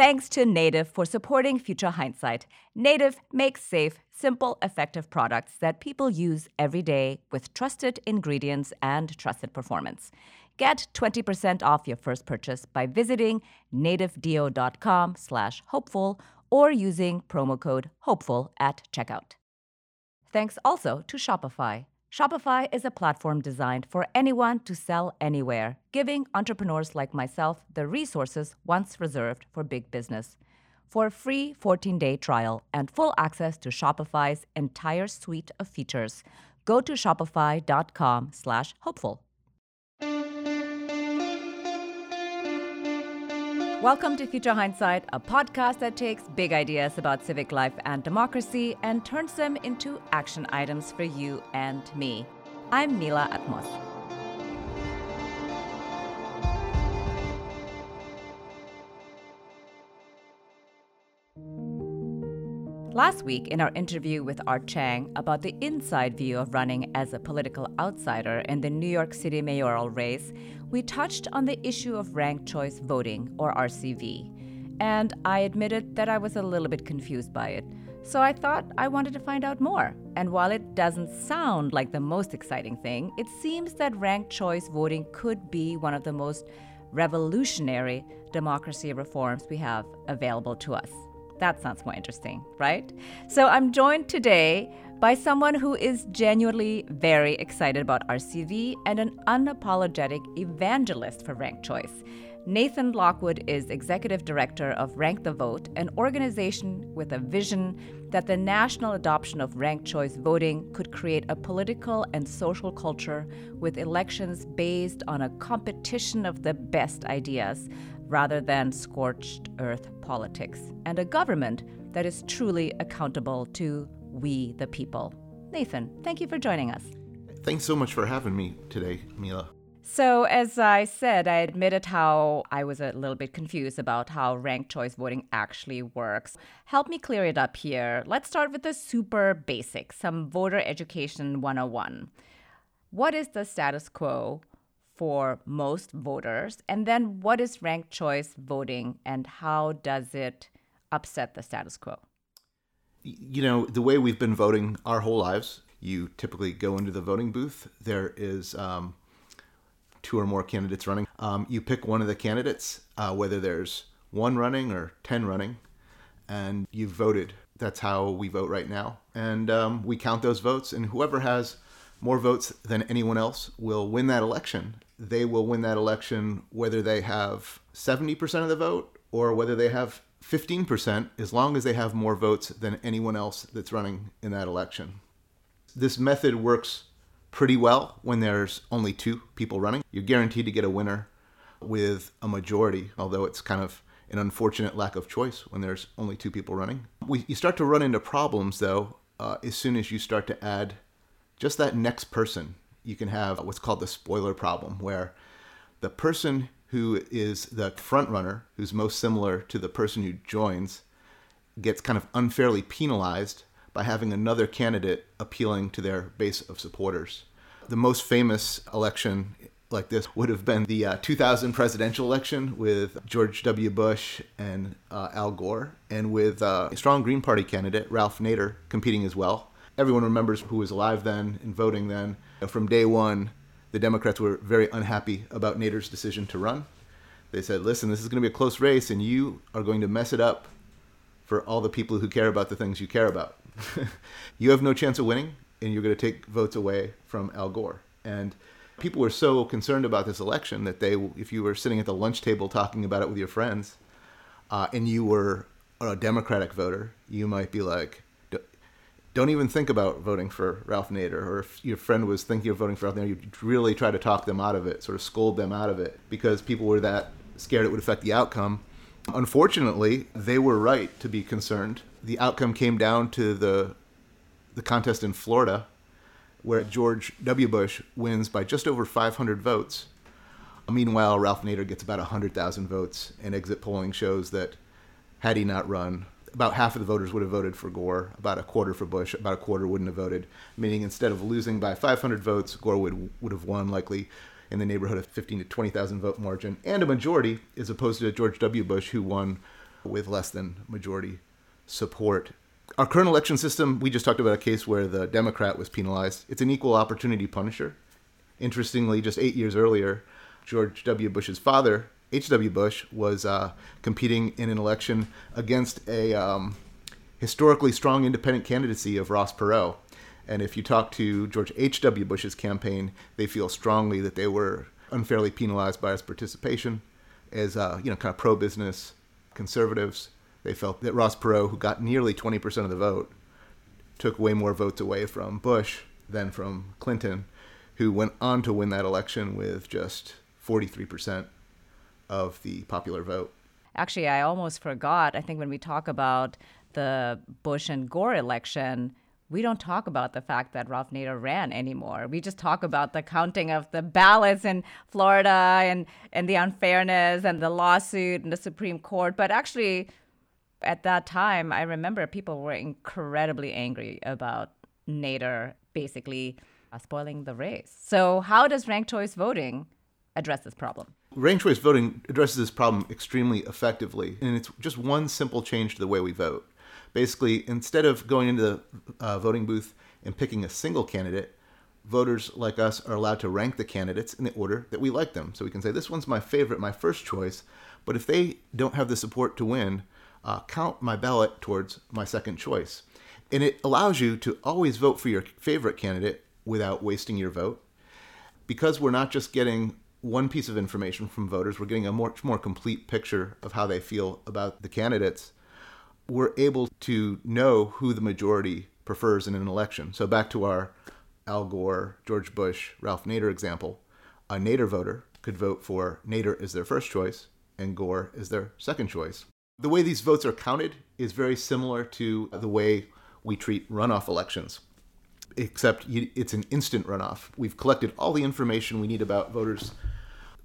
Thanks to Native for supporting Future Hindsight. Native makes safe, simple, effective products that people use every day with trusted ingredients and trusted performance. Get 20% off your first purchase by visiting nativedeo.com slash hopeful or using promo code HOPEFUL at checkout. Thanks also to Shopify. Shopify is a platform designed for anyone to sell anywhere, giving entrepreneurs like myself the resources once reserved for big business. For a free 14-day trial and full access to Shopify's entire suite of features, go to shopify.com slash hopeful. Welcome to Future Hindsight, a podcast that takes big ideas about civic life and democracy and turns them into action items for you and me. I'm Mila Atmos. Last week, in our interview with Art Chang about the inside view of running as a political outsider in the New York City mayoral race, we touched on the issue of ranked choice voting, or RCV. And I admitted that I was a little bit confused by it. So I thought I wanted to find out more. And while it doesn't sound like the most exciting thing, it seems that ranked choice voting could be one of the most revolutionary democracy reforms we have available to us. That sounds more interesting, right? So I'm joined today by someone who is genuinely very excited about RCV and an unapologetic evangelist for Rank choice. Nathan Lockwood is executive director of Rank the Vote, an organization with a vision that the national adoption of ranked choice voting could create a political and social culture with elections based on a competition of the best ideas rather than scorched earth politics, and a government that is truly accountable to we the people. Nathan, thank you for joining us. Thanks so much for having me today, Mila. So, as I said, I admitted how I was a little bit confused about how ranked choice voting actually works. Help me clear it up here. Let's start with the super basics, some voter education 101. What is the status quo for most voters? And then what is ranked choice voting and how does it upset the status quo? You know, the way we've been voting our whole lives, you typically go into the voting booth. There is um, two or more candidates running. Um, you pick one of the candidates, uh, whether there's one running or 10 running, and you've voted. That's how we vote right now. And um, we count those votes, and whoever has more votes than anyone else will win that election they will win that election whether they have 70% of the vote or whether they have 15%, as long as they have more votes than anyone else that's running in that election. This method works pretty well when there's only two people running. You're guaranteed to get a winner with a majority, although it's kind of an unfortunate lack of choice when there's only two people running. We, you start to run into problems, though, uh, as soon as you start to add just that next person you can have what's called the spoiler problem, where the person who is the front runner, who's most similar to the person who joins, gets kind of unfairly penalized by having another candidate appealing to their base of supporters. The most famous election like this would have been the uh, 2000 presidential election with George W. Bush and uh, Al Gore, and with uh, a strong Green Party candidate, Ralph Nader, competing as well. Everyone remembers who was alive then and voting then. From day one, the Democrats were very unhappy about Nader's decision to run. They said, listen, this is going to be a close race, and you are going to mess it up for all the people who care about the things you care about. you have no chance of winning, and you're going to take votes away from Al Gore. And people were so concerned about this election that they, if you were sitting at the lunch table talking about it with your friends, uh, and you were a Democratic voter, you might be like, don't even think about voting for Ralph Nader, or if your friend was thinking of voting for Ralph Nader, you'd really try to talk them out of it, sort of scold them out of it, because people were that scared it would affect the outcome. Unfortunately, they were right to be concerned. The outcome came down to the the contest in Florida, where George W. Bush wins by just over 500 votes. Meanwhile, Ralph Nader gets about 100,000 votes, and exit polling shows that had he not run, about half of the voters would have voted for Gore, about a quarter for Bush, about a quarter wouldn't have voted. Meaning, instead of losing by 500 votes, Gore would would have won likely in the neighborhood of 15 to 20,000 vote margin and a majority, as opposed to George W. Bush, who won with less than majority support. Our current election system, we just talked about a case where the Democrat was penalized. It's an equal opportunity punisher. Interestingly, just eight years earlier, George W. Bush's father, H.W. Bush, was uh, competing in an election against a um, historically strong independent candidacy of Ross Perot. And if you talk to George H.W. Bush's campaign, they feel strongly that they were unfairly penalized by his participation as, uh, you know, kind of pro business conservatives. They felt that Ross Perot, who got nearly 20% of the vote, took way more votes away from Bush than from Clinton, who went on to win that election with just 43% of the popular vote. Actually, I almost forgot. I think when we talk about the Bush and Gore election, we don't talk about the fact that Ralph Nader ran anymore. We just talk about the counting of the ballots in Florida and, and the unfairness and the lawsuit in the Supreme Court. But actually, at that time, I remember people were incredibly angry about Nader basically uh, spoiling the race. So, how does ranked choice voting address this problem? Ranked choice voting addresses this problem extremely effectively, and it's just one simple change to the way we vote. Basically, instead of going into the uh, voting booth and picking a single candidate, voters like us are allowed to rank the candidates in the order that we like them. So we can say, this one's my favorite, my first choice, but if they don't have the support to win, uh, count my ballot towards my second choice. And it allows you to always vote for your favorite candidate without wasting your vote. Because we're not just getting one piece of information from voters, we're getting a much more complete picture of how they feel about the candidates we're able to know who the majority prefers in an election. So back to our Al Gore, George Bush, Ralph Nader example, a Nader voter could vote for Nader as their first choice and Gore as their second choice. The way these votes are counted is very similar to the way we treat runoff elections, except it's an instant runoff. We've collected all the information we need about voters'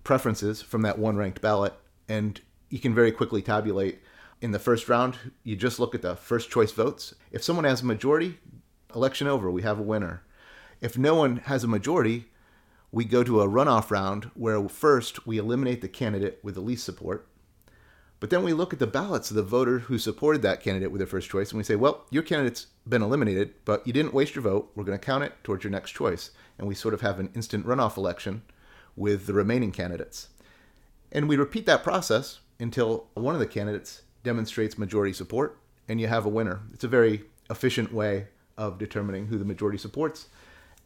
preferences from that one ranked ballot, and you can very quickly tabulate in the first round, you just look at the first choice votes. If someone has a majority, election over, we have a winner. If no one has a majority, we go to a runoff round where first we eliminate the candidate with the least support. But then we look at the ballots of the voter who supported that candidate with their first choice and we say, well, your candidate's been eliminated, but you didn't waste your vote. We're going to count it towards your next choice. And we sort of have an instant runoff election with the remaining candidates. And we repeat that process until one of the candidates demonstrates majority support, and you have a winner. It's a very efficient way of determining who the majority supports,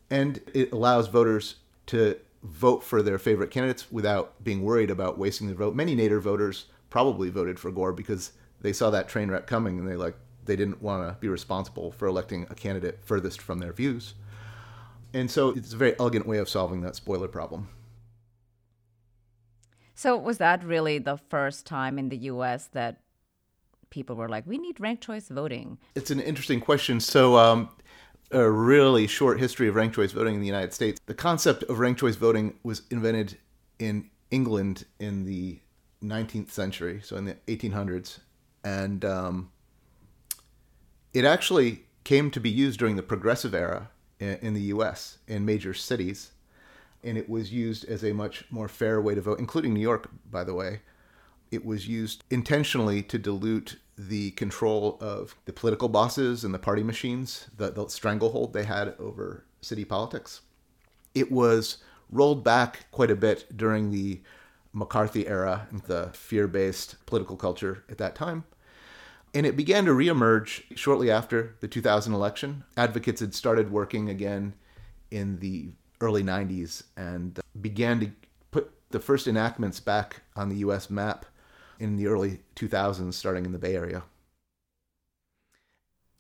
and it allows voters to vote for their favorite candidates without being worried about wasting their vote. Many Nader voters probably voted for Gore because they saw that train wreck coming and they like they didn't want to be responsible for electing a candidate furthest from their views. And so it's a very elegant way of solving that spoiler problem. So was that really the first time in the US that people were like, we need ranked choice voting? It's an interesting question. So, um, a really short history of ranked choice voting in the United States. The concept of ranked choice voting was invented in England in the 19th century, so in the 1800s. And um, it actually came to be used during the progressive era in, in the US in major cities. And it was used as a much more fair way to vote, including New York, by the way it was used intentionally to dilute the control of the political bosses and the party machines, the, the stranglehold they had over city politics. It was rolled back quite a bit during the McCarthy era and the fear based political culture at that time. And it began to reemerge shortly after the 2000 election. Advocates had started working again in the early 90s and began to put the first enactments back on the US map in the early 2000s, starting in the Bay Area.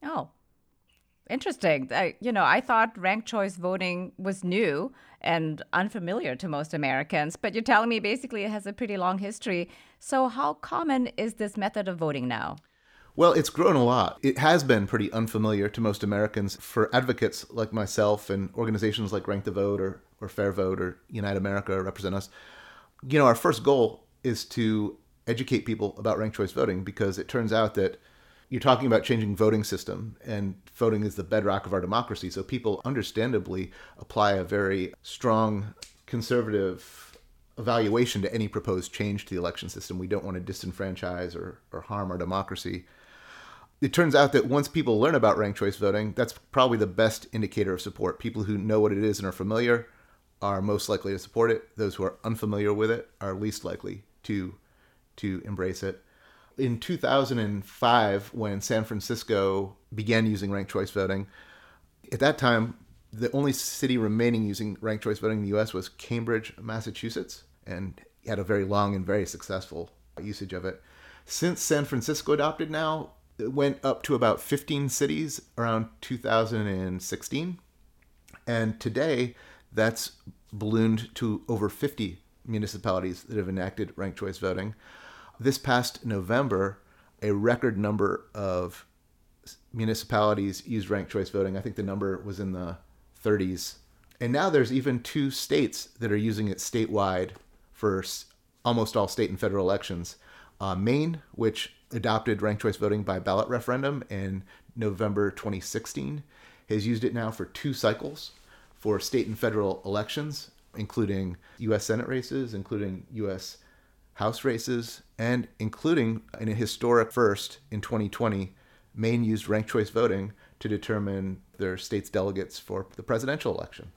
Oh, interesting. I, you know, I thought ranked choice voting was new and unfamiliar to most Americans, but you're telling me basically it has a pretty long history. So, how common is this method of voting now? Well, it's grown a lot. It has been pretty unfamiliar to most Americans. For advocates like myself and organizations like Rank the Vote or, or Fair Vote or Unite America or Represent Us, you know, our first goal is to educate people about ranked choice voting because it turns out that you're talking about changing voting system and voting is the bedrock of our democracy so people understandably apply a very strong conservative evaluation to any proposed change to the election system. We don't want to disenfranchise or, or harm our democracy. It turns out that once people learn about ranked choice voting, that's probably the best indicator of support. People who know what it is and are familiar are most likely to support it. Those who are unfamiliar with it are least likely to to embrace it. In 2005, when San Francisco began using ranked choice voting, at that time, the only city remaining using ranked choice voting in the US was Cambridge, Massachusetts, and had a very long and very successful usage of it. Since San Francisco adopted now, went up to about 15 cities around 2016. And today, that's ballooned to over 50 municipalities that have enacted ranked choice voting. This past November, a record number of municipalities used ranked choice voting. I think the number was in the 30s. And now there's even two states that are using it statewide for almost all state and federal elections. Uh, Maine, which adopted ranked choice voting by ballot referendum in November 2016, has used it now for two cycles for state and federal elections, including U.S. Senate races, including U.S. House races, and including in a historic first in 2020, Maine used ranked choice voting to determine their state's delegates for the presidential election.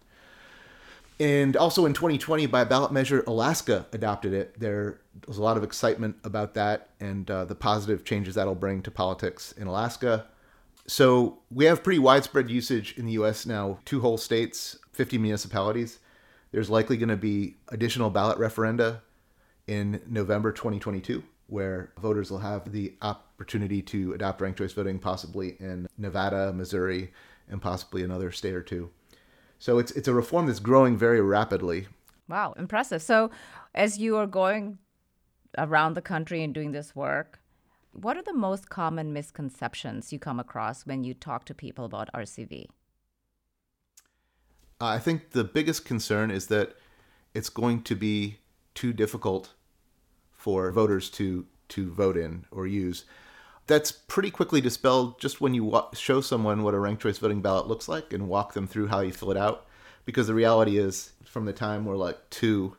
And also in 2020, by ballot measure, Alaska adopted it. There was a lot of excitement about that and uh, the positive changes that'll bring to politics in Alaska. So we have pretty widespread usage in the US now, two whole states, 50 municipalities. There's likely going to be additional ballot referenda in November 2022 where voters will have the opportunity to adopt ranked choice voting, possibly in Nevada, Missouri, and possibly another state or two. So it's it's a reform that's growing very rapidly. Wow, impressive. So as you are going around the country and doing this work, what are the most common misconceptions you come across when you talk to people about RCV? I think the biggest concern is that it's going to be too difficult for voters to to vote in or use. That's pretty quickly dispelled just when you wa- show someone what a ranked choice voting ballot looks like and walk them through how you fill it out. Because the reality is, from the time we're like two,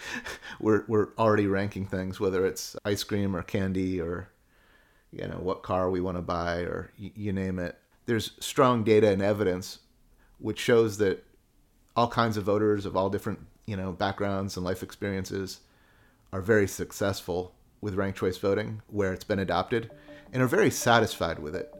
we're we're already ranking things, whether it's ice cream or candy or you know what car we want to buy or y- you name it. There's strong data and evidence which shows that all kinds of voters of all different you know backgrounds and life experiences are very successful with ranked choice voting where it's been adopted and are very satisfied with it.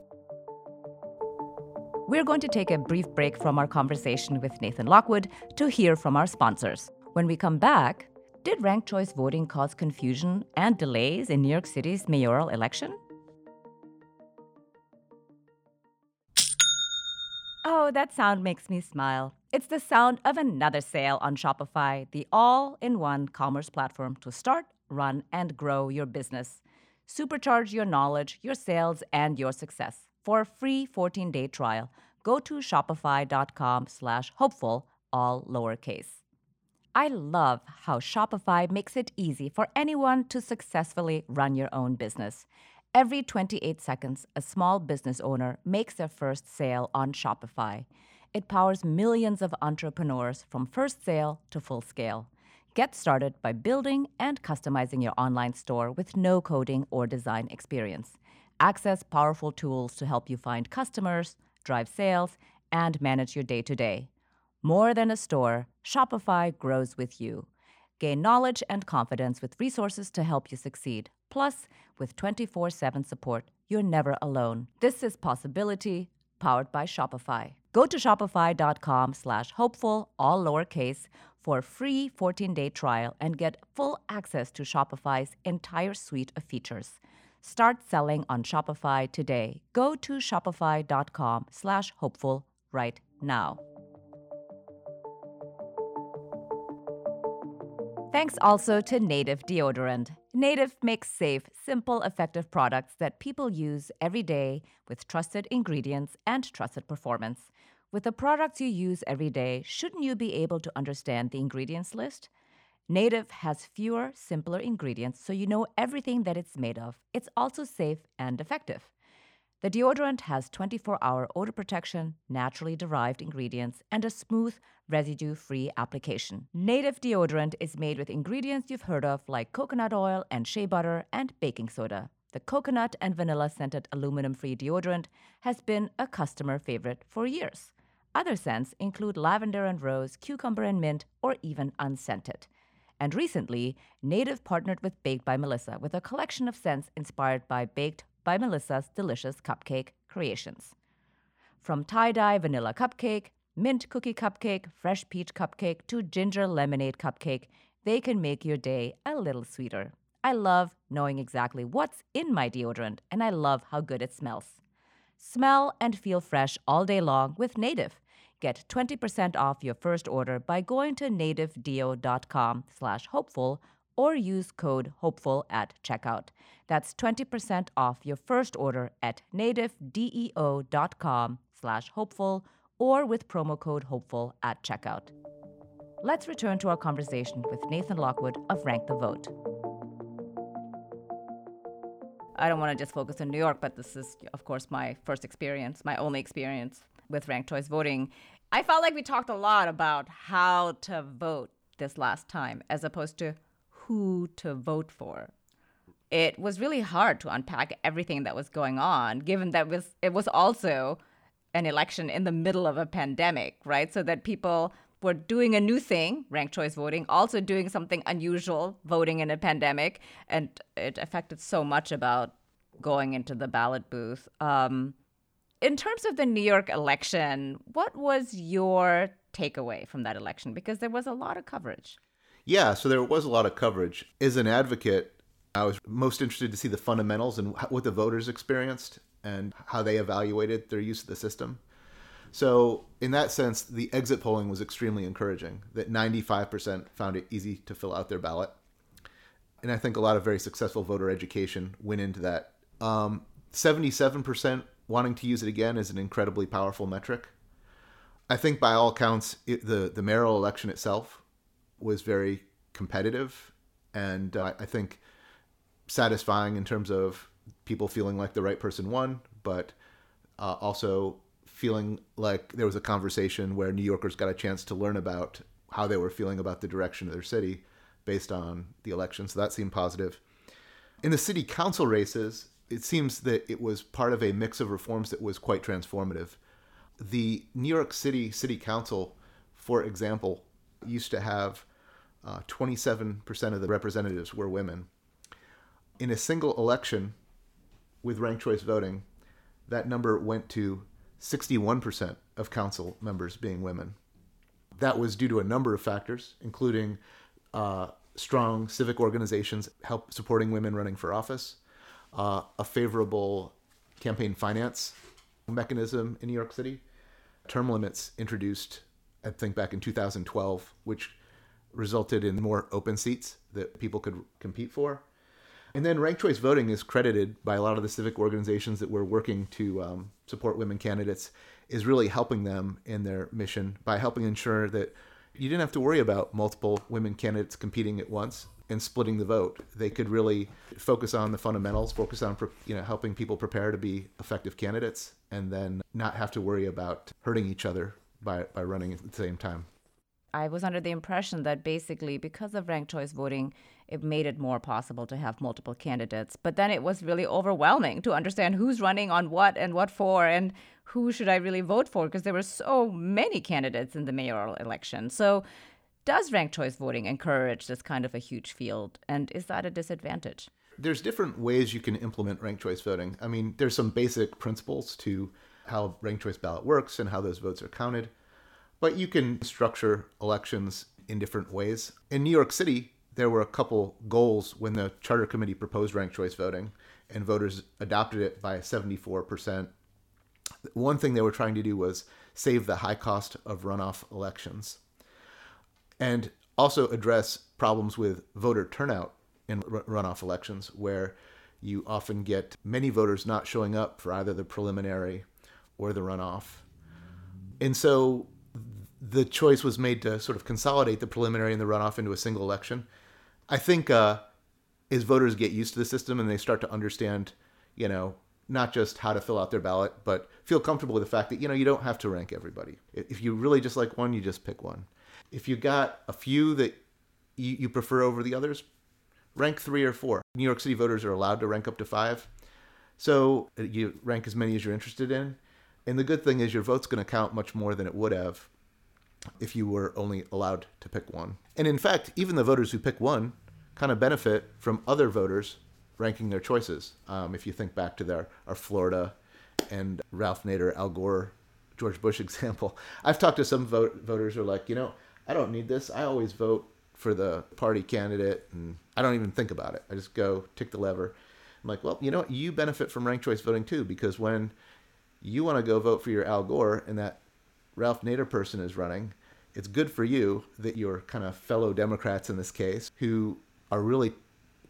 We're going to take a brief break from our conversation with Nathan Lockwood to hear from our sponsors. When we come back, did ranked choice voting cause confusion and delays in New York City's mayoral election? Oh, that sound makes me smile. It's the sound of another sale on Shopify, the all in one commerce platform to start, run, and grow your business. Supercharge your knowledge, your sales, and your success. For a free 14 day trial, go to shopify.com slash hopeful, all lowercase. I love how Shopify makes it easy for anyone to successfully run your own business. Every 28 seconds, a small business owner makes their first sale on Shopify. It powers millions of entrepreneurs from first sale to full scale. Get started by building and customizing your online store with no coding or design experience. Access powerful tools to help you find customers, drive sales, and manage your day to day. More than a store, Shopify grows with you. Gain knowledge and confidence with resources to help you succeed. Plus, with 24 7 support, you're never alone. This is Possibility, powered by Shopify. Go to shopify.com slash hopeful, all lowercase, for a free 14-day trial and get full access to Shopify's entire suite of features. Start selling on Shopify today. Go to shopify.com slash hopeful right now. Thanks also to Native Deodorant. Native makes safe, simple, effective products that people use every day with trusted ingredients and trusted performance. With the products you use every day, shouldn't you be able to understand the ingredients list? Native has fewer, simpler ingredients so you know everything that it's made of. It's also safe and effective. The deodorant has 24 hour odor protection, naturally derived ingredients, and a smooth, residue free application. Native deodorant is made with ingredients you've heard of like coconut oil and shea butter and baking soda. The coconut and vanilla scented aluminum free deodorant has been a customer favorite for years. Other scents include lavender and rose, cucumber and mint, or even unscented. And recently, Native partnered with Baked by Melissa with a collection of scents inspired by Baked by Melissa's delicious cupcake creations. From tie dye vanilla cupcake, mint cookie cupcake, fresh peach cupcake, to ginger lemonade cupcake, they can make your day a little sweeter. I love knowing exactly what's in my deodorant, and I love how good it smells. Smell and feel fresh all day long with Native. Get 20% off your first order by going to nativedeo.com slash hopeful or use code HOPEFUL at checkout. That's 20% off your first order at nativedeo.com slash hopeful or with promo code HOPEFUL at checkout. Let's return to our conversation with Nathan Lockwood of Rank the Vote. I don't want to just focus on New York, but this is, of course, my first experience, my only experience with ranked choice voting. I felt like we talked a lot about how to vote this last time as opposed to who to vote for. It was really hard to unpack everything that was going on, given that it was also an election in the middle of a pandemic, right? So that people were doing a new thing, ranked choice voting, also doing something unusual, voting in a pandemic, and it affected so much about going into the ballot booth. Um, in terms of the New York election, what was your takeaway from that election? Because there was a lot of coverage. Yeah, so there was a lot of coverage. As an advocate, I was most interested to see the fundamentals and what the voters experienced and how they evaluated their use of the system. So, in that sense, the exit polling was extremely encouraging that 95% found it easy to fill out their ballot. And I think a lot of very successful voter education went into that. Um, 77% wanting to use it again is an incredibly powerful metric. I think, by all counts, it, the, the mayoral election itself was very competitive and uh, I think satisfying in terms of people feeling like the right person won, but uh, also feeling like there was a conversation where New Yorkers got a chance to learn about how they were feeling about the direction of their city based on the election. So that seemed positive. In the city council races, it seems that it was part of a mix of reforms that was quite transformative. The New York City City Council, for example, used to have uh, 27% of the representatives were women. In a single election with ranked choice voting, that number went to 61% of council members being women. That was due to a number of factors, including uh, strong civic organizations help supporting women running for office, uh, a favorable campaign finance mechanism in New York City, term limits introduced, I think, back in 2012, which resulted in more open seats that people could compete for. And then ranked choice voting is credited by a lot of the civic organizations that were working to um, support women candidates, is really helping them in their mission by helping ensure that you didn't have to worry about multiple women candidates competing at once and splitting the vote. They could really focus on the fundamentals, focus on you know helping people prepare to be effective candidates, and then not have to worry about hurting each other by, by running at the same time. I was under the impression that basically because of ranked choice voting, it made it more possible to have multiple candidates. But then it was really overwhelming to understand who's running on what and what for and who should I really vote for because there were so many candidates in the mayoral election. So does ranked choice voting encourage this kind of a huge field and is that a disadvantage? There's different ways you can implement ranked choice voting. I mean, there's some basic principles to how ranked choice ballot works and how those votes are counted. But you can structure elections in different ways. In New York City, there were a couple goals when the charter committee proposed ranked choice voting and voters adopted it by 74%. One thing they were trying to do was save the high cost of runoff elections and also address problems with voter turnout in runoff elections where you often get many voters not showing up for either the preliminary or the runoff. And so the choice was made to sort of consolidate the preliminary and the runoff into a single election. I think uh, as voters get used to the system and they start to understand, you know, not just how to fill out their ballot, but feel comfortable with the fact that you know you don't have to rank everybody. If you really just like one, you just pick one. If you got a few that you, you prefer over the others, rank three or four. New York City voters are allowed to rank up to five, so uh, you rank as many as you're interested in. And the good thing is your vote's going to count much more than it would have if you were only allowed to pick one. And in fact, even the voters who pick one kind of benefit from other voters ranking their choices. Um, if you think back to their our Florida and Ralph Nader, Al Gore, George Bush example, I've talked to some vote, voters who are like, you know, I don't need this. I always vote for the party candidate, and I don't even think about it. I just go tick the lever. I'm like, well, you know what? You benefit from ranked choice voting too, because when you want to go vote for your Al Gore and that Ralph Nader person is running, it's good for you that your kind of fellow Democrats in this case, who are really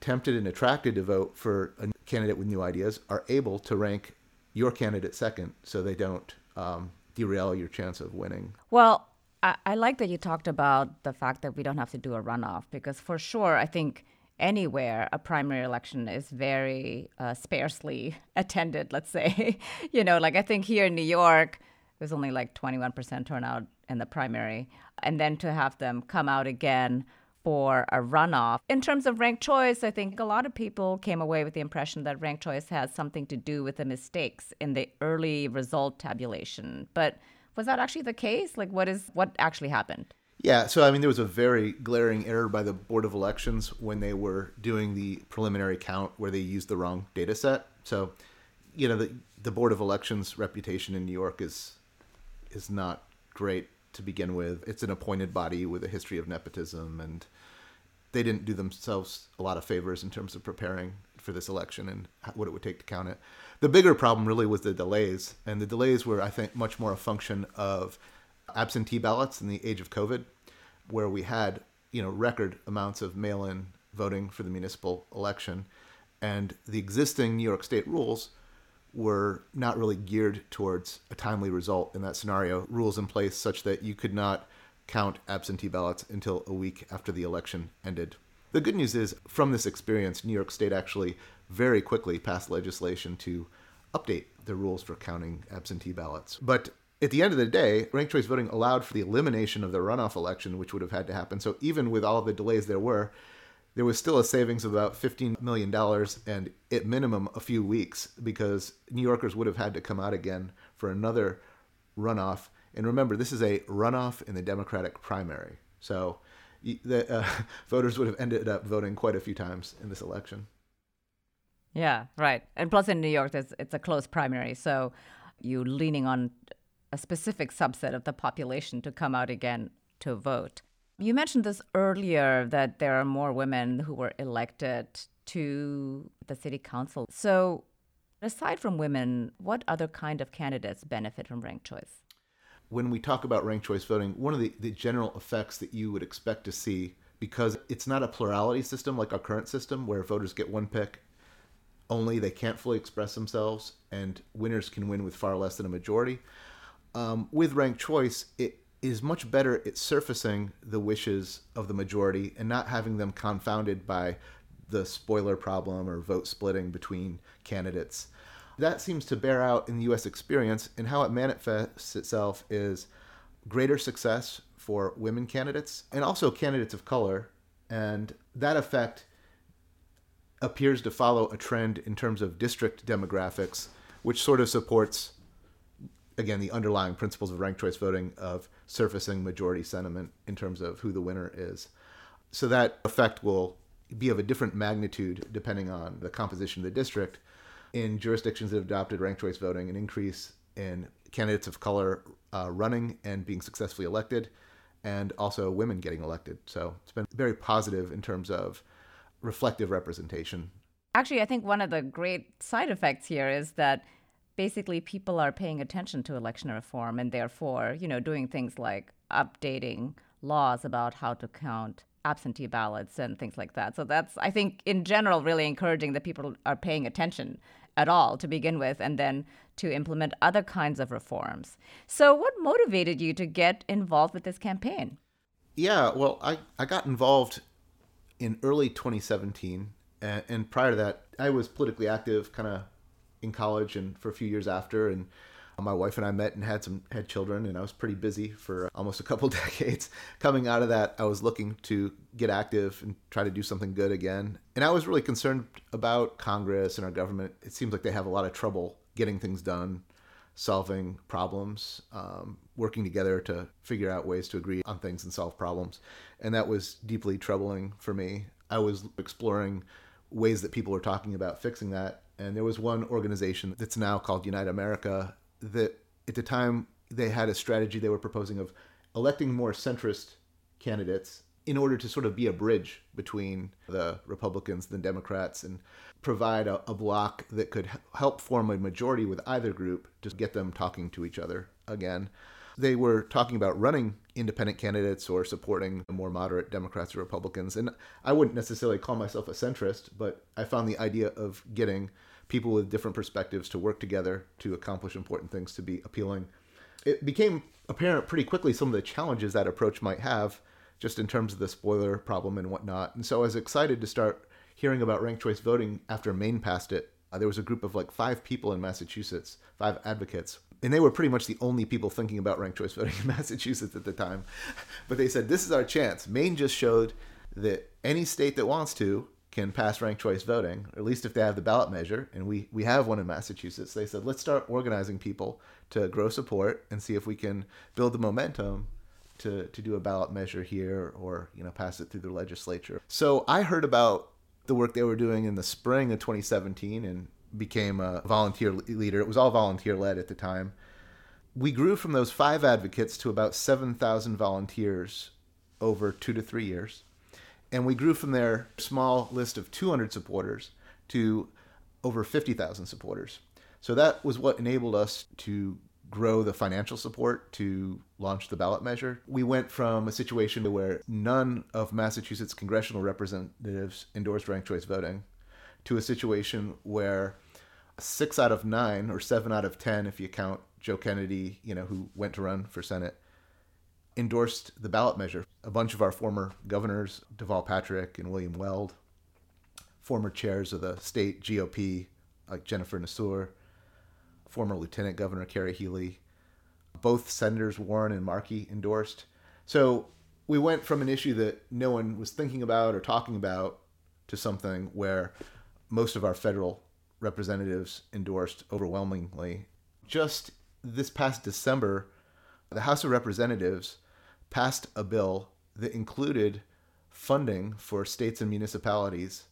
tempted and attracted to vote for a candidate with new ideas, are able to rank your candidate second so they don't um, derail your chance of winning. Well, I, I like that you talked about the fact that we don't have to do a runoff because for sure, I think anywhere a primary election is very uh, sparsely attended let's say. You know like i think here in new york there's only like 21% turnout in the primary. And then to have them come out again for a runoff. In terms of ranked choice i think a lot of people came away with the impression that ranked choice has something to do with the mistakes in the early result tabulation. But was that actually the case? Like, what is what actually happened? Yeah, so I mean, there was a very glaring error by the Board of Elections when they were doing the preliminary count where they used the wrong data set. So, you know, the the Board of Elections reputation in New York is is not great to begin with. It's an appointed body with a history of nepotism, and they didn't do themselves a lot of favors in terms of preparing for this election and what it would take to count it. The bigger problem really was the delays, and the delays were, I think, much more a function of absentee ballots in the age of COVID, where we had you know record amounts of mail-in voting for the municipal election, and the existing New York State rules were not really geared towards a timely result in that scenario. Rules in place such that you could not count absentee ballots until a week after the election ended. The good news is, from this experience, New York State actually very quickly passed legislation to update the rules for counting absentee ballots. But at the end of the day, ranked choice voting allowed for the elimination of the runoff election, which would have had to happen. So even with all the delays there were, there was still a savings of about $15 million and at minimum a few weeks because New Yorkers would have had to come out again for another runoff. And remember, this is a runoff in the Democratic primary. So the uh, voters would have ended up voting quite a few times in this election. Yeah, right. And plus, in New York, it's a close primary, so you're leaning on a specific subset of the population to come out again to vote. You mentioned this earlier that there are more women who were elected to the city council. So, aside from women, what other kind of candidates benefit from ranked choice? When we talk about ranked choice voting, one of the, the general effects that you would expect to see, because it's not a plurality system like our current system where voters get one pick only they can't fully express themselves, and winners can win with far less than a majority. Um, with ranked choice, it is much better at surfacing the wishes of the majority and not having them confounded by the spoiler problem or vote splitting between candidates. That seems to bear out in the US experience, and how it manifests itself is greater success for women candidates and also candidates of color. And that effect appears to follow a trend in terms of district demographics, which sort of supports, again, the underlying principles of ranked choice voting of surfacing majority sentiment in terms of who the winner is. So that effect will be of a different magnitude depending on the composition of the district. In jurisdictions that have adopted ranked choice voting, an increase in candidates of color uh, running and being successfully elected, and also women getting elected. So it's been very positive in terms of reflective representation. Actually, I think one of the great side effects here is that basically people are paying attention to election reform and therefore, you know, doing things like updating laws about how to count absentee ballots and things like that. So that's I think in general really encouraging that people are paying attention at all to begin with and then to implement other kinds of reforms. So what motivated you to get involved with this campaign? Yeah, well, I, I got involved in early 2017, and, and prior to that, I was politically active kind of in college and for a few years after. And my wife and I met and had some had children, and I was pretty busy for almost a couple decades. Coming out of that, I was looking to get active and try to do something good again. And I was really concerned about Congress and our government. It seems like they have a lot of trouble getting things done, solving problems, um, working together to figure out ways to agree on things and solve problems. And that was deeply troubling for me. I was exploring ways that people were talking about fixing that. And there was one organization that's now called Unite America that at the time they had a strategy they were proposing of electing more centrist candidates in order to sort of be a bridge between the Republicans and the Democrats and provide a, a block that could help form a majority with either group to get them talking to each other again. They were talking about running independent candidates or supporting more moderate Democrats or Republicans. And I wouldn't necessarily call myself a centrist, but I found the idea of getting people with different perspectives to work together to accomplish important things to be appealing. It became apparent pretty quickly some of the challenges that approach might have, just in terms of the spoiler problem and whatnot. And so I was excited to start hearing about ranked choice voting after Maine passed it. Uh, there was a group of like five people in Massachusetts, five advocates, and they were pretty much the only people thinking about ranked choice voting in Massachusetts at the time. But they said, this is our chance. Maine just showed that any state that wants to can pass ranked choice voting, or at least if they have the ballot measure, and we, we have one in Massachusetts, they said, let's start organizing people to grow support and see if we can build the momentum to, to do a ballot measure here or, you know, pass it through the legislature. So I heard about the work they were doing in the spring of 2017 and became a volunteer leader. It was all volunteer led at the time. We grew from those five advocates to about 7,000 volunteers over two to three years and we grew from their small list of 200 supporters to over 50,000 supporters. So that was what enabled us to grow the financial support to launch the ballot measure. We went from a situation where none of Massachusetts congressional representatives endorsed ranked choice voting to a situation where six out of nine or seven out of 10, if you count Joe Kennedy, you know, who went to run for Senate, endorsed the ballot measure. A bunch of our former governors, Deval Patrick and William Weld, former chairs of the state GOP, like Jennifer Nassour, former Lieutenant Governor Kerry Healey, both Senators Warren and Markey endorsed. So we went from an issue that no one was thinking about or talking about to something where most of our federal representatives endorsed overwhelmingly. Just this past December, the House of Representatives passed a bill that included funding for states and municipalities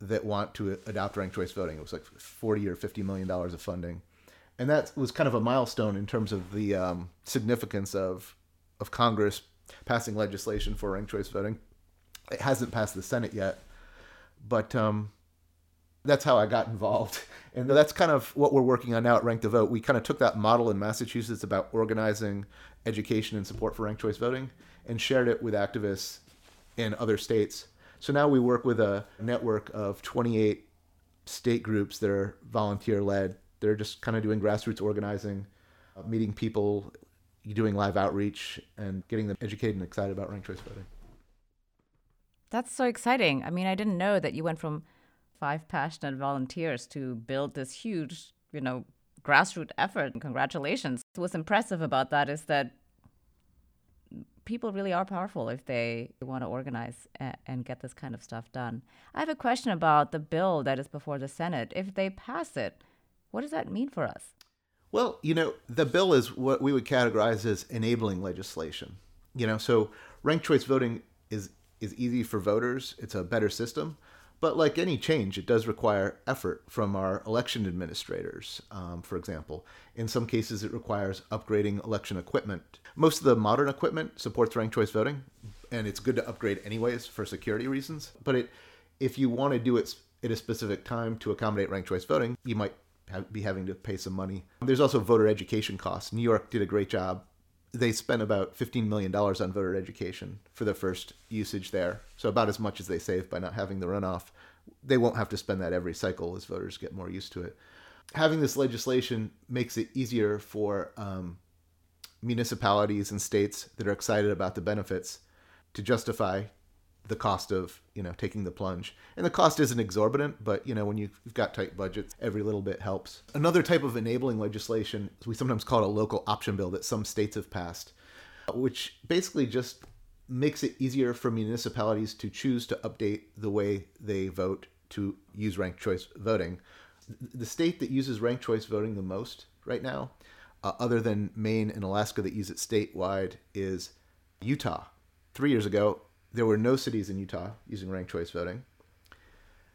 that want to adopt ranked choice voting. It was like 40 or 50 million dollars of funding. And that was kind of a milestone in terms of the um, significance of of Congress passing legislation for ranked choice voting. It hasn't passed the Senate yet, but um, that's how I got involved. And that's kind of what we're working on now at Rank the Vote. We kind of took that model in Massachusetts about organizing education and support for ranked choice voting and shared it with activists in other states. So now we work with a network of 28 state groups that are volunteer led. They're just kind of doing grassroots organizing, uh, meeting people, doing live outreach, and getting them educated and excited about ranked choice voting. That's so exciting. I mean, I didn't know that you went from five passionate volunteers to build this huge, you know, grassroots effort. And congratulations. What's impressive about that is that people really are powerful if they want to organize and get this kind of stuff done. I have a question about the bill that is before the Senate. If they pass it, what does that mean for us? Well, you know, the bill is what we would categorize as enabling legislation. You know, so ranked choice voting is is easy for voters. It's a better system. But like any change, it does require effort from our election administrators, um, for example. In some cases, it requires upgrading election equipment. Most of the modern equipment supports ranked choice voting, and it's good to upgrade anyways for security reasons. But it, if you want to do it at a specific time to accommodate ranked choice voting, you might be having to pay some money. There's also voter education costs. New York did a great job they spent about $15 million on voter education for the first usage there. So about as much as they save by not having the runoff. They won't have to spend that every cycle as voters get more used to it. Having this legislation makes it easier for um, municipalities and states that are excited about the benefits to justify the cost of you know taking the plunge. And the cost isn't exorbitant but you know when you've got tight budgets every little bit helps. Another type of enabling legislation we sometimes call it a local option bill that some states have passed which basically just makes it easier for municipalities to choose to update the way they vote to use ranked choice voting. The state that uses ranked choice voting the most right now uh, other than maine and alaska that use it statewide is utah. Three years ago there were no cities in Utah using ranked choice voting.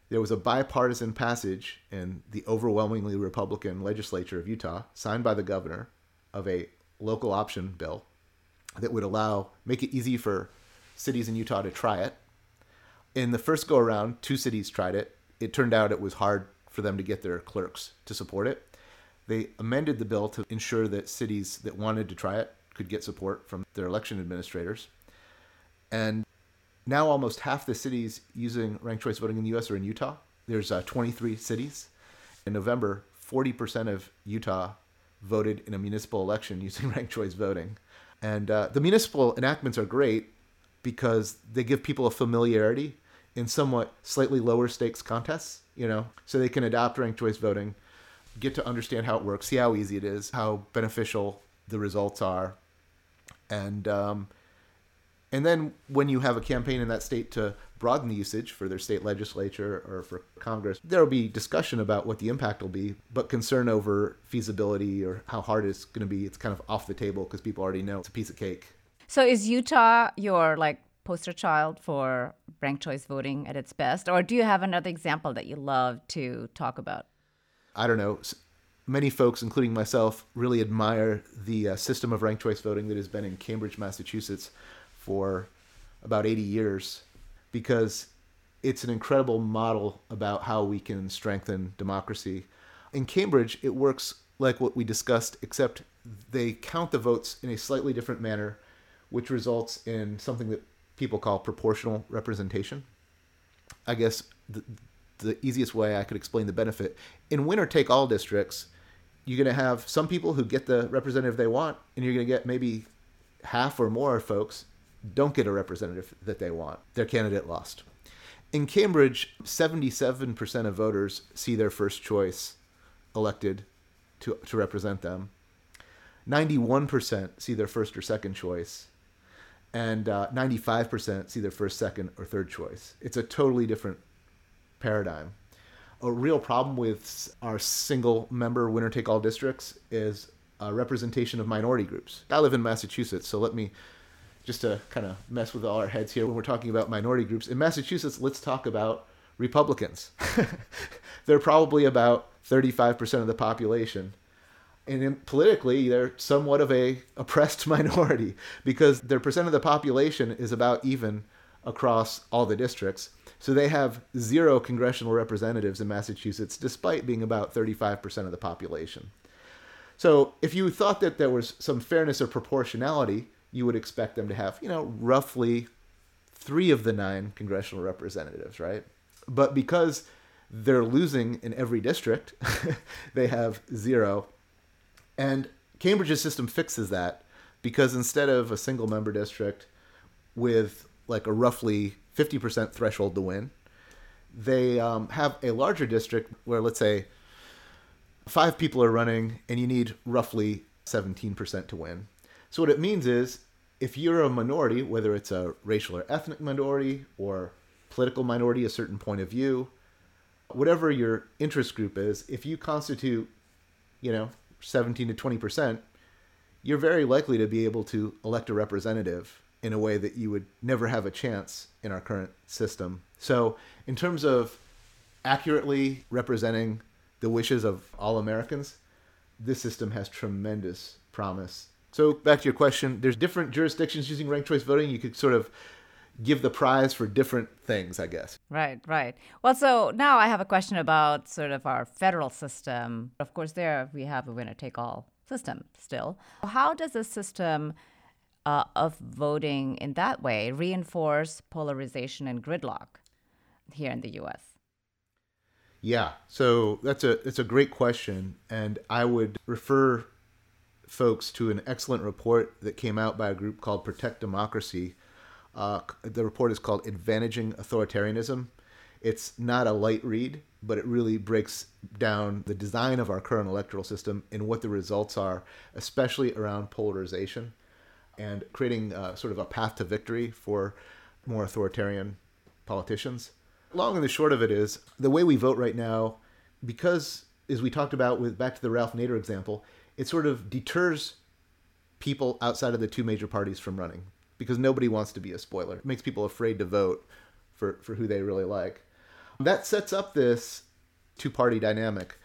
There was a bipartisan passage in the overwhelmingly Republican legislature of Utah, signed by the governor, of a local option bill that would allow, make it easy for cities in Utah to try it. In the first go around, two cities tried it. It turned out it was hard for them to get their clerks to support it. They amended the bill to ensure that cities that wanted to try it could get support from their election administrators. And now almost half the cities using ranked choice voting in the U.S. are in Utah. There's uh, 23 cities. In November, 40% of Utah voted in a municipal election using ranked choice voting. And uh, the municipal enactments are great because they give people a familiarity in somewhat slightly lower stakes contests, you know, so they can adopt ranked choice voting, get to understand how it works, see how easy it is, how beneficial the results are, and um, and then when you have a campaign in that state to broaden the usage for their state legislature or for Congress, there will be discussion about what the impact will be, but concern over feasibility or how hard it's going to be, it's kind of off the table because people already know it's a piece of cake. So is Utah your like poster child for ranked choice voting at its best, or do you have another example that you love to talk about? I don't know. Many folks, including myself, really admire the uh, system of ranked choice voting that has been in Cambridge, Massachusetts for about 80 years because it's an incredible model about how we can strengthen democracy. In Cambridge, it works like what we discussed, except they count the votes in a slightly different manner, which results in something that people call proportional representation. I guess the, the easiest way I could explain the benefit in winner take all districts, you're going to have some people who get the representative they want, and you're going to get maybe half or more folks don't get a representative that they want. Their candidate lost. In Cambridge, 77% of voters see their first choice elected to, to represent them. 91% see their first or second choice. And uh, 95% see their first, second, or third choice. It's a totally different paradigm. A real problem with our single member winner take all districts is a representation of minority groups. I live in Massachusetts, so let me just to kind of mess with all our heads here when we're talking about minority groups. In Massachusetts, let's talk about Republicans. they're probably about 35% of the population. And in, politically, they're somewhat of a oppressed minority because their percent of the population is about even across all the districts. So they have zero congressional representatives in Massachusetts, despite being about 35% of the population. So if you thought that there was some fairness or proportionality, you would expect them to have, you know, roughly three of the nine congressional representatives, right? But because they're losing in every district, they have zero. And Cambridge's system fixes that because instead of a single member district with like a roughly 50% threshold to win, they um, have a larger district where, let's say, five people are running and you need roughly 17% to win. So what it means is if you're a minority, whether it's a racial or ethnic minority or political minority, a certain point of view, whatever your interest group is, if you constitute, you know, 17 to 20%, you're very likely to be able to elect a representative in a way that you would never have a chance in our current system. So, in terms of accurately representing the wishes of all Americans, this system has tremendous promise. So back to your question, there's different jurisdictions using ranked choice voting. You could sort of give the prize for different things, I guess. Right, right. Well, so now I have a question about sort of our federal system. Of course, there we have a winner take all system still. How does the system uh, of voting in that way reinforce polarization and gridlock here in the U.S.? Yeah, so that's a it's a great question, and I would refer folks to an excellent report that came out by a group called Protect Democracy Uh, the report is called Advantaging Authoritarianism. It's not a light read, but it really breaks down the design of our current electoral system and what the results are, especially around polarization and creating uh, sort of a path to victory for more authoritarian politicians. Long and the short of it is the way we vote right now, because as we talked about with back to the Ralph Nader example, it sort of deters people outside of the two major parties from running because nobody wants to be a spoiler. It makes people afraid to vote for, for who they really like. That sets up this two party dynamic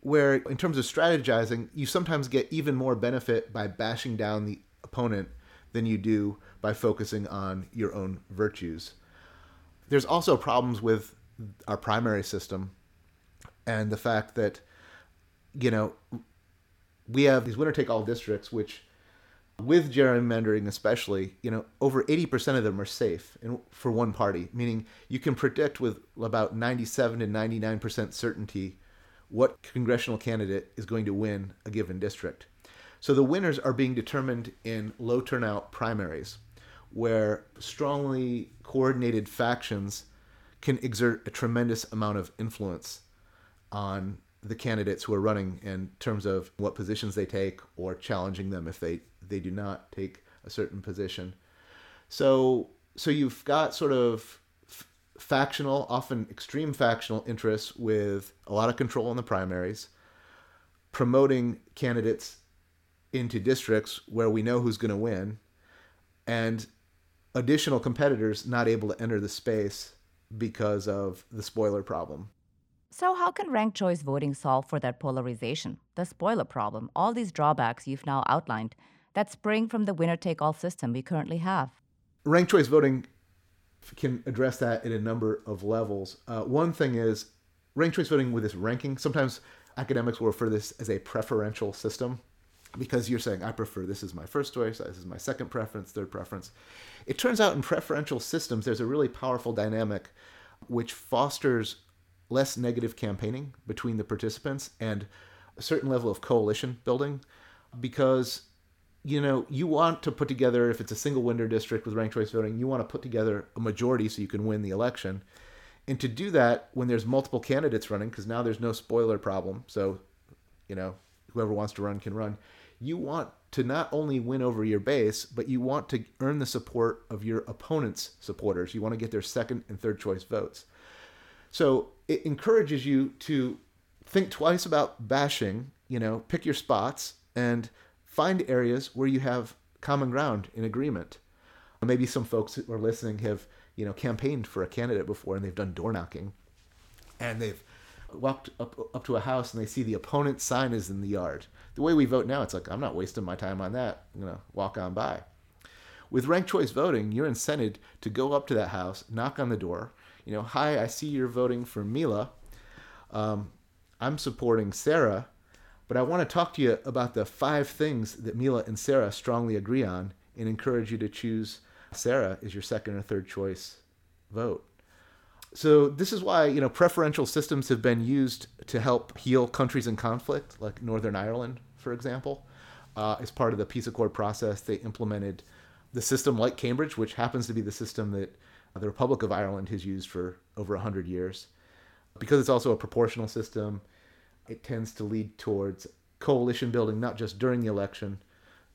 where, in terms of strategizing, you sometimes get even more benefit by bashing down the opponent than you do by focusing on your own virtues. There's also problems with our primary system and the fact that, you know, we have these winner take all districts, which with gerrymandering especially you know over 80% of them are safe in, for one party meaning you can predict with about 97 to 99% certainty what congressional candidate is going to win a given district. So the winners are being determined in low turnout primaries where strongly coordinated factions can exert a tremendous amount of influence on the candidates who are running in terms of what positions they take or challenging them if they they do not take a certain position. So so you've got sort of f- factional, often extreme factional interests with a lot of control in the primaries, promoting candidates into districts where we know who's going to win, and additional competitors not able to enter the space because of the spoiler problem. So, how can ranked choice voting solve for that polarization, the spoiler problem, all these drawbacks you've now outlined? that spring from the winner take all system we currently have. Ranked choice voting can address that at a number of levels. Uh, one thing is ranked choice voting with this ranking. Sometimes academics will refer to this as a preferential system because you're saying, I prefer this is my first choice, this is my second preference, third preference. It turns out in preferential systems, there's a really powerful dynamic which fosters less negative campaigning between the participants and a certain level of coalition building because you know, you want to put together, if it's a single winner district with ranked choice voting, you want to put together a majority so you can win the election. And to do that, when there's multiple candidates running, because now there's no spoiler problem, so, you know, whoever wants to run can run, you want to not only win over your base, but you want to earn the support of your opponent's supporters. You want to get their second and third choice votes. So it encourages you to think twice about bashing, you know, pick your spots and find areas where you have common ground in agreement. Maybe some folks who are listening have, you know, campaigned for a candidate before and they've done door knocking and they've walked up, up to a house and they see the opponent's sign is in the yard. The way we vote now, it's like, I'm not wasting my time on that. I'm to walk on by. With ranked choice voting, you're incented to go up to that house, knock on the door. You know, hi, I see you're voting for Mila. Um, I'm supporting Sarah. But I want to talk to you about the five things that Mila and Sarah strongly agree on and encourage you to choose Sarah as your second or third choice vote. So this is why you know preferential systems have been used to help heal countries in conflict, like Northern Ireland, for example. Uh, as part of the peace accord process, they implemented the system like Cambridge, which happens to be the system that the Republic of Ireland has used for over 100 years. Because it's also a proportional system, it tends to lead towards coalition building, not just during the election,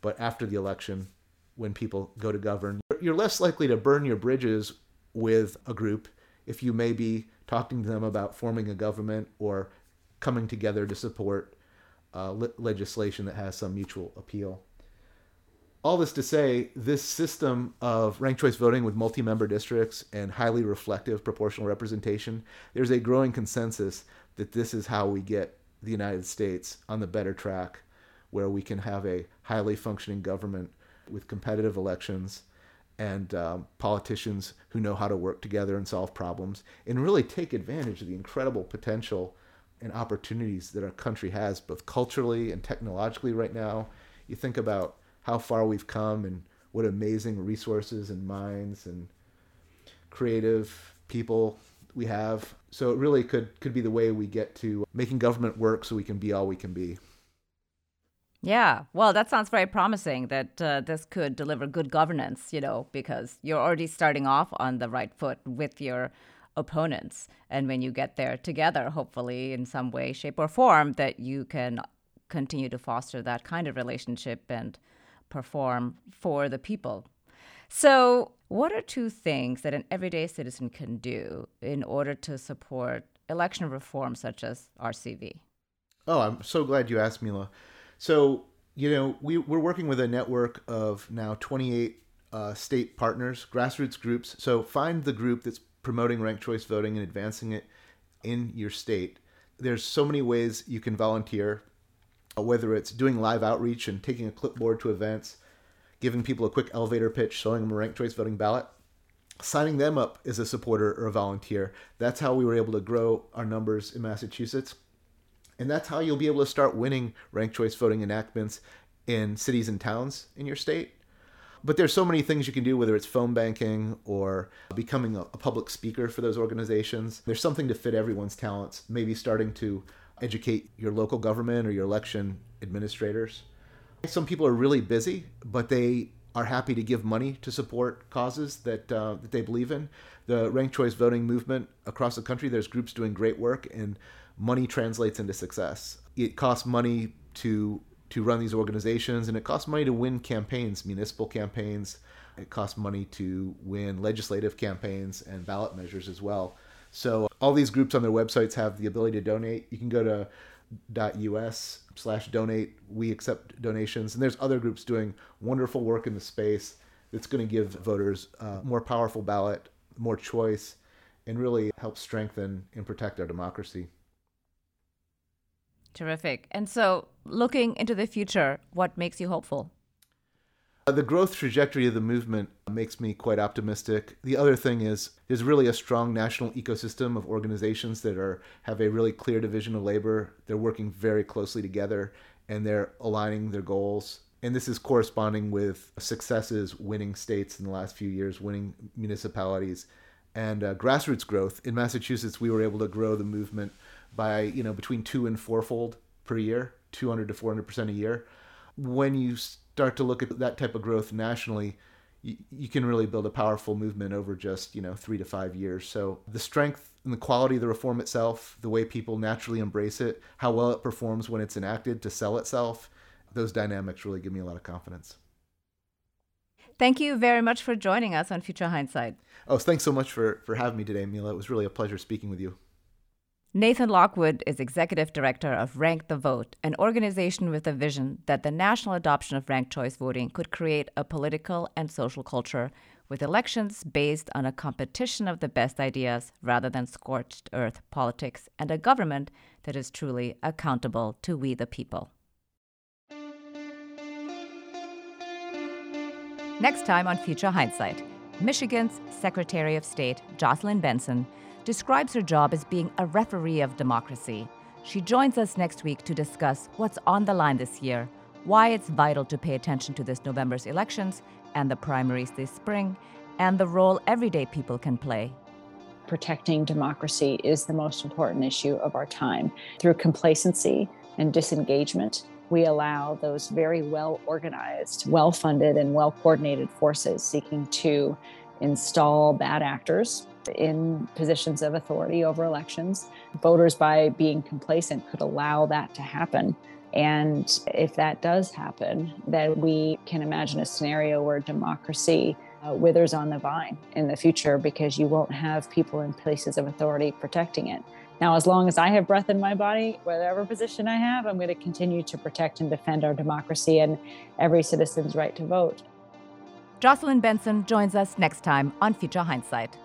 but after the election when people go to govern. You're less likely to burn your bridges with a group if you may be talking to them about forming a government or coming together to support uh, le- legislation that has some mutual appeal. All this to say, this system of ranked choice voting with multi member districts and highly reflective proportional representation, there's a growing consensus that this is how we get the United States on the better track where we can have a highly functioning government with competitive elections and um, politicians who know how to work together and solve problems and really take advantage of the incredible potential and opportunities that our country has both culturally and technologically right now. You think about how far we've come and what amazing resources and minds and creative people we have. So it really could could be the way we get to making government work so we can be all we can be. Yeah, well, that sounds very promising that uh, this could deliver good governance, you know, because you're already starting off on the right foot with your opponents. And when you get there together, hopefully in some way, shape, or form, that you can continue to foster that kind of relationship and perform for the people. So, what are two things that an everyday citizen can do in order to support election reform such as RCV? Oh, I'm so glad you asked, Mila. So, you know, we, we're working with a network of now 28 uh, state partners, grassroots groups. So, find the group that's promoting ranked choice voting and advancing it in your state. There's so many ways you can volunteer, Uh, whether it's doing live outreach and taking a clipboard to events, giving people a quick elevator pitch, showing them a ranked choice voting ballot, signing them up as a supporter or a volunteer. That's how we were able to grow our numbers in Massachusetts. And that's how you'll be able to start winning ranked choice voting enactments in cities and towns in your state. But there's so many things you can do, whether it's phone banking or becoming a, public speaker for those organizations. There's something to fit everyone's talents, maybe starting to educate your local government or your election administrators. Some people are really busy, but they are happy to give money to support causes that uh, that they believe in. The ranked choice voting movement across the country, there's groups doing great work, and money translates into success. It costs money to to run these organizations, and it costs money to win campaigns, municipal campaigns. It costs money to win legislative campaigns and ballot measures as well. So uh, all these groups on their websites have the ability to donate. You can go to .us slash donate. We accept donations, and there's other groups doing wonderful work in the space that's going to give voters a more powerful ballot, more choice, and really help strengthen and protect our democracy. Terrific. And so, looking into the future, what makes you hopeful? Uh, the growth trajectory of the movement makes me quite optimistic. The other thing is there's really a strong national ecosystem of organizations that are have a really clear division of labor. They're working very closely together and they're aligning their goals. And this is corresponding with successes winning states in the last few years, winning municipalities, and uh, grassroots growth. In Massachusetts, we were able to grow the movement by you know between two and fourfold per year, 200 to 400 percent a year. When you start to look at that type of growth nationally, you, you can really build a powerful movement over just you know three to five years. So the strength and the quality of the reform itself, the way people naturally embrace it, how well it performs when it's enacted to sell itself, those dynamics really give me a lot of confidence. Thank you very much for joining us on Future Hindsight. Oh, thanks so much for, for having me today, Mila. It was really a pleasure speaking with you. Nathan Lockwood is executive director of Rank the Vote, an organization with a vision that the national adoption of ranked choice voting could create a political and social culture with elections based on a competition of the best ideas rather than scorched earth politics and a government that is truly accountable to we the people. Next time on Future Hindsight, Michigan's Secretary of State, Jocelyn Benson, describes her job as being a referee of democracy. She joins us next week to discuss what's on the line this year, why it's vital to pay attention to this November's elections and the primaries this spring, and the role everyday people can play. Protecting democracy is the most important issue of our time. Through complacency and disengagement, we allow those very well organized, well funded, and well coordinated forces seeking to install bad actors in positions of authority over elections. Voters, by being complacent, could allow that to happen. And if that does happen, then we can imagine a scenario where democracy uh, withers on the vine in the future because you won't have people in places of authority protecting it. Now, as long as I have breath in my body, whatever position I have, I'm going to continue to protect and defend our democracy and every citizen's right to vote. Jocelyn Benson joins us next time on Future Hindsight.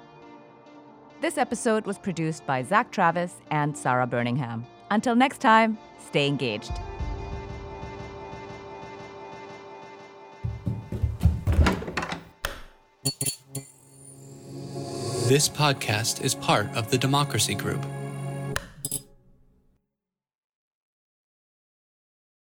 This episode was produced by Zach Travis and Sarah Birmingham. Until next time, stay engaged. This podcast is part of the Democracy Group